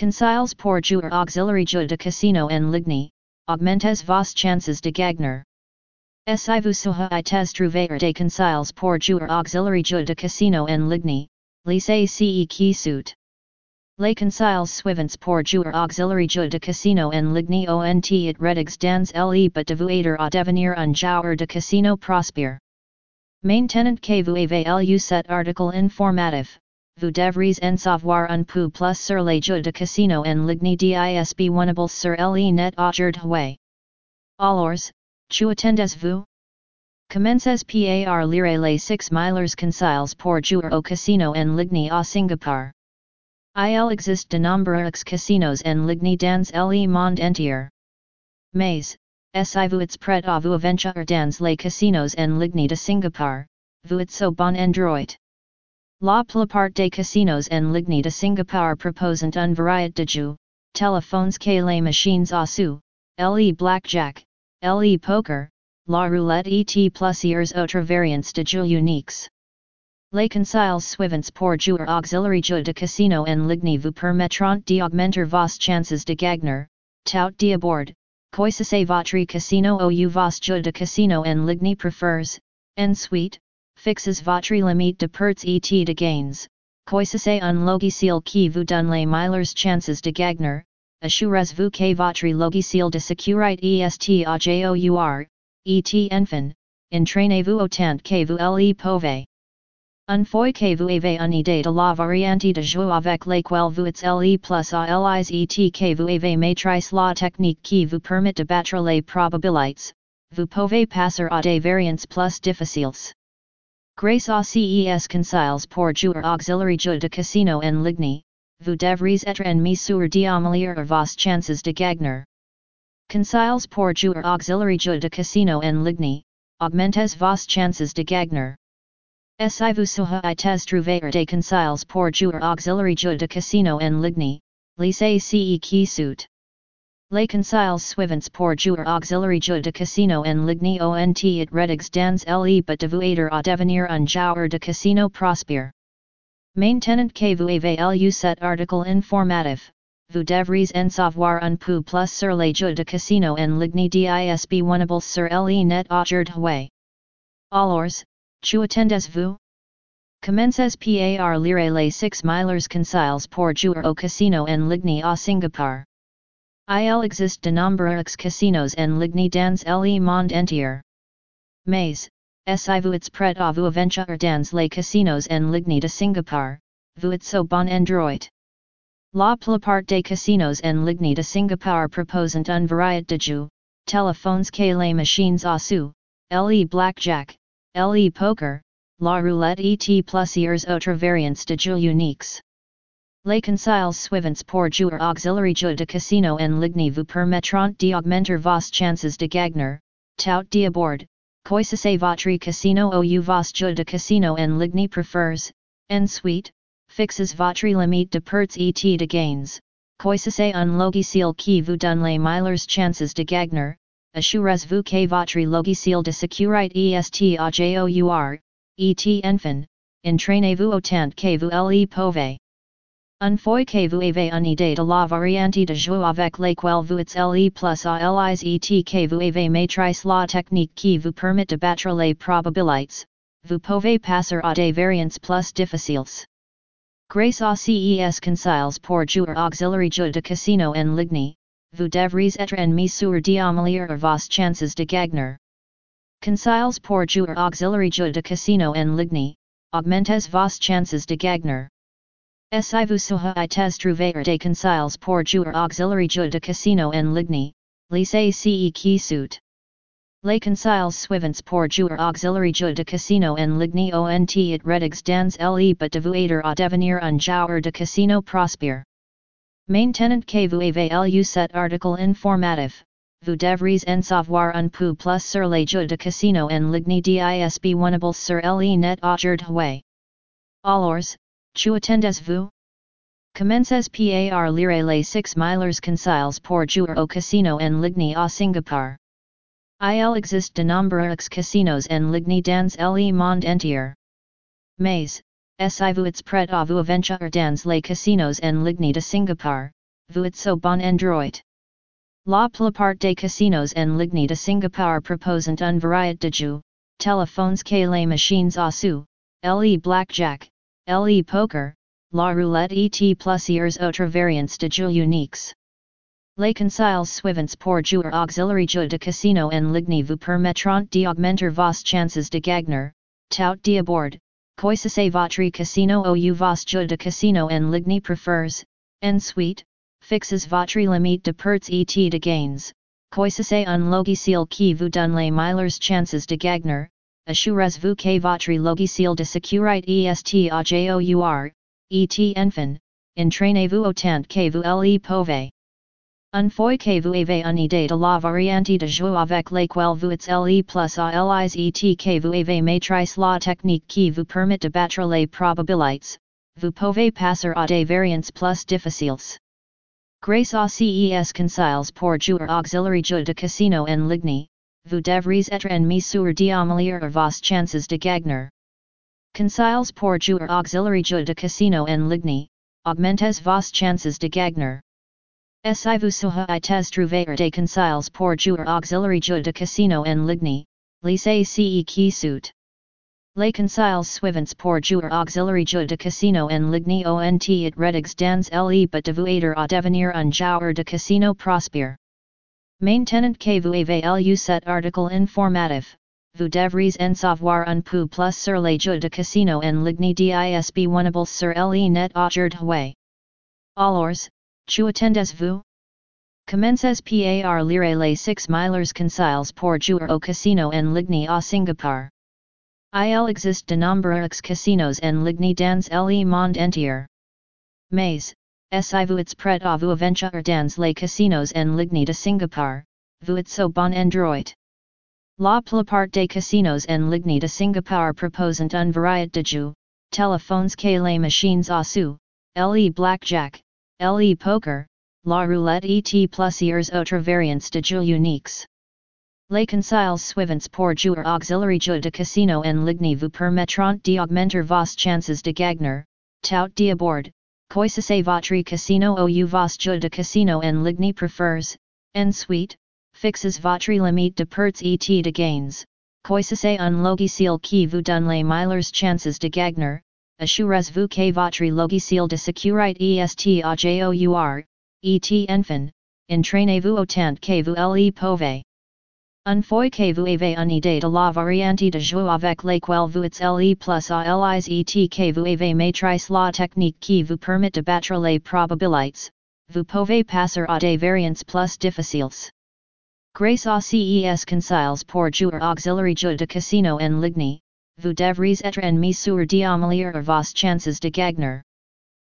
Consiles pour jouer auxiliary jeu de casino en ligne, augmentes vos chances de gagner. Si vous souhaitez trouver des conciles pour jouer auxiliary jeu de casino en ligne, lycée ce qui suit. Les conciles suivants pour jouer auxiliary jeu de casino en ligne ont it redigs dans le but de vous aider à devenir un joueur de casino prospère. Maintenant que vous avez lu cet article informatif, vous devrez en savoir un peu plus sur les jeux de casino en ligne disp winnable sur le net aujourd'hui. Alors, tu attendez-vous? Commences par lire les 6 meilleurs consiles pour jouer au casino en ligne à Singapour. Il existe de nombreux casinos en ligne dans le monde entier. Mais, si vous êtes prêt à vous aventurer dans les casinos en ligne de Singapour, vous êtes so bon endroit. La plupart des casinos en ligne de Singapour proposent un variété de jeux, téléphones que les machines à sous, le blackjack, le poker, la roulette et plusieurs autres variants de jeux uniques. Les consiles suivants pour jouer auxiliary jeux de casino en ligne vous permettront d'augmenter vos chances de gagner, tout d'abord, coissez votre casino ou vos jeux de casino en ligne prefers, ensuite, fixes votre limite de pertes et de gains, coissez un logiciel qui vous donne les meilleures chances de gagner, assurez-vous que votre logiciel de sécurité est à jour, et enfin, entraînez-vous autant que vous le pouvez. Un fois que vous avez une idée de la variante de jeu avec laquelle vous êtes le plus à l'aise et que vous avez maîtrise la technique qui vous permet de battre les probabilités, vous pouvez passer à des variantes plus difficiles. Grâce à CES Consiles pour jouer auxiliary jeu de casino en ligne, vous devriez être en mesure d'améliorer vos chances de gagner. Consiles pour jouer auxiliary jeu de casino en ligne, augmentes vos chances de gagner. Si vous souhaitez trouver des consiles pour jouer auxiliary jeu de casino en ligne, lycée ce qui suit. Les consiles suivants pour jouer auxiliary jeu de casino en ligne ont it redigs dans le but de vous à devenir un joueur de casino prospère. Maintenant que vous avez lu cet article informatif, vous devrez en savoir un peu plus sur les jeux de casino en ligne disp winnable sur le net aujourd'hui. Alors, tu attendez-vous? Commences par lire les 6 meilleurs consiles pour jouer au casino en ligne à Singapour. Il existe de nombreux casinos en ligne dans le monde entier. Mais, si vous êtes prêt à vous aventurer dans les casinos en ligne de Singapour, vous êtes so bon endroit. La plupart des casinos en ligne de Singapour proposent un variété de jeux, téléphones que les machines à sous, le blackjack, le poker, la roulette et plusieurs autres variantes de jeux uniques. Les consiles suivants pour jouer auxiliary jeu de casino en ligne vous permettront d'augmenter vos chances de gagner, tout d'abord, coissez votre casino ou vos jeux de casino en ligne prefers, ensuite, fixes votre limite de pertes et de gains, coissez un logiciel qui vous donne les meilleures chances de gagner, assurez-vous que votre logiciel de sécurité est à jour, et enfin, entraînez-vous autant que vous le pouvez. Un fois que vous avez une idée de la variante de jeu avec laquelle vous êtes le plus à l'aise et que vous avez maîtrise la technique qui vous permet de battre les probabilités, vous pouvez passer à des variantes plus difficiles. Grâce à CES Consiles pour jouer auxiliary jeu de casino en ligne, vous devrez être en mesure d'améliorer vos chances de gagner. Consiles pour jouer auxiliary jeu de casino en ligne, augmentes vos chances de gagner. Si vous souhaitez trouver des consiles pour jouer auxiliary jeu de casino en ligne, lycée ce qui suit. Les consiles suivants pour jouer auxiliary jeu de casino en ligne ont it redigs dans le but de vous aider à devenir un joueur de casino prospère. Maintenant que vous avez lu cet article informatif, vous devrez en savoir un peu plus sur les jeux de casino en ligne disp winnable sur le net aujourd'hui. Alors, Tu attendez-vous? Commences par lire les 6 meilleurs consiles pour jouer au casino en ligne à Singapour. Il existe de nombreux casinos en ligne dans le monde entier. Mais, si vous êtes prêt à vous aventurer dans les casinos en ligne de Singapour, vuit so bon endroit. La plupart des casinos en ligne de Singapour proposent un variété de jeux, téléphones que les machines à sous, le blackjack, le poker, la roulette et plus plusieurs autres variants de jeux uniques. Les conciles suivants pour jouer auxiliary jeux de casino en ligne vous permettront d'augmenter vos chances de gagner, tout d'abord, coissez votre casino ou vos jeux de casino en ligne prefers, ensuite, fixes votre limite de pertes et de gains, coissez un logiciel qui vous donne les meilleures chances de gagner, assurez-vous que votre logiciel de sécurité est à jour, et enfin, entraînez-vous autant que vous le pouvez. Un fois que vous avez une idée de la variante de jeux avec lesquels vous êtes le plus à l'aise et que vous avez maîtrise la technique qui vous permet de battre les probabilités, vous pouvez passer à des variantes plus difficiles. Grâce à CES Conciles pour jouer auxiliary jeux de casino en ligne, vous devriez être en mesure d'améliorer vos chances de gagner. Conciles pour jouer auxiliary jeux de casino en ligne, augmentez vos chances de gagner. Si vous souhaitez trouver des conciles pour jouer auxiliary jeux de casino en ligne, lisez ce qui suit. Les conciles suivants pour jouer auxiliary jeux de casino en ligne ont it redigs dans le but de vous aider à devenir un joueur de casino prospère. Maintenant que vous avez lu cet article informatif, vous devrez en savoir un peu plus sur les jeux de casino en ligne disp winnable sur le net aujourd'hui. Alors, tu attendez-vous? Commencez par lire les 6 meilleurs conciles pour jouer au casino en ligne à Singapour. Il existe de nombreux casinos en ligne dans le monde entier. Mais, si vous êtes prêt à vous aventurer dans les casinos en ligne de Singapour, vous êtes so bon endroit. La plupart des casinos en ligne de Singapour proposent un variet de jeux, téléphones que les machines à sous, le blackjack, le poker, la roulette et plusieurs autres variants de jeux uniques. Les conciles suivants pour jouer auxiliary jeux de casino en ligne vous permettront d'augmenter vos chances de gagner, tout d'abord, coissez votre casino ou jeux de casino en ligne prefers, en suite, fixes votre limite de pertes et de gains, coissez un logiciel qui vous donne les meilleures chances de gagner, assurez-vous que votre logiciel de sécurité est à jour, et enfin, entraînez-vous autant que vous le pouvez. Un fois que vous avez une idée de la variante de jeux avec lesquels vous êtes le plus à l'aise et que vous avez maîtrise la technique qui vous permet de battre les probabilités, vous pouvez passer à des variantes plus difficiles. Grâce à CES Conciles pour jouer auxiliary jeux de casino en ligne, vous devriez être en mesure d'améliorer vos chances de gagner.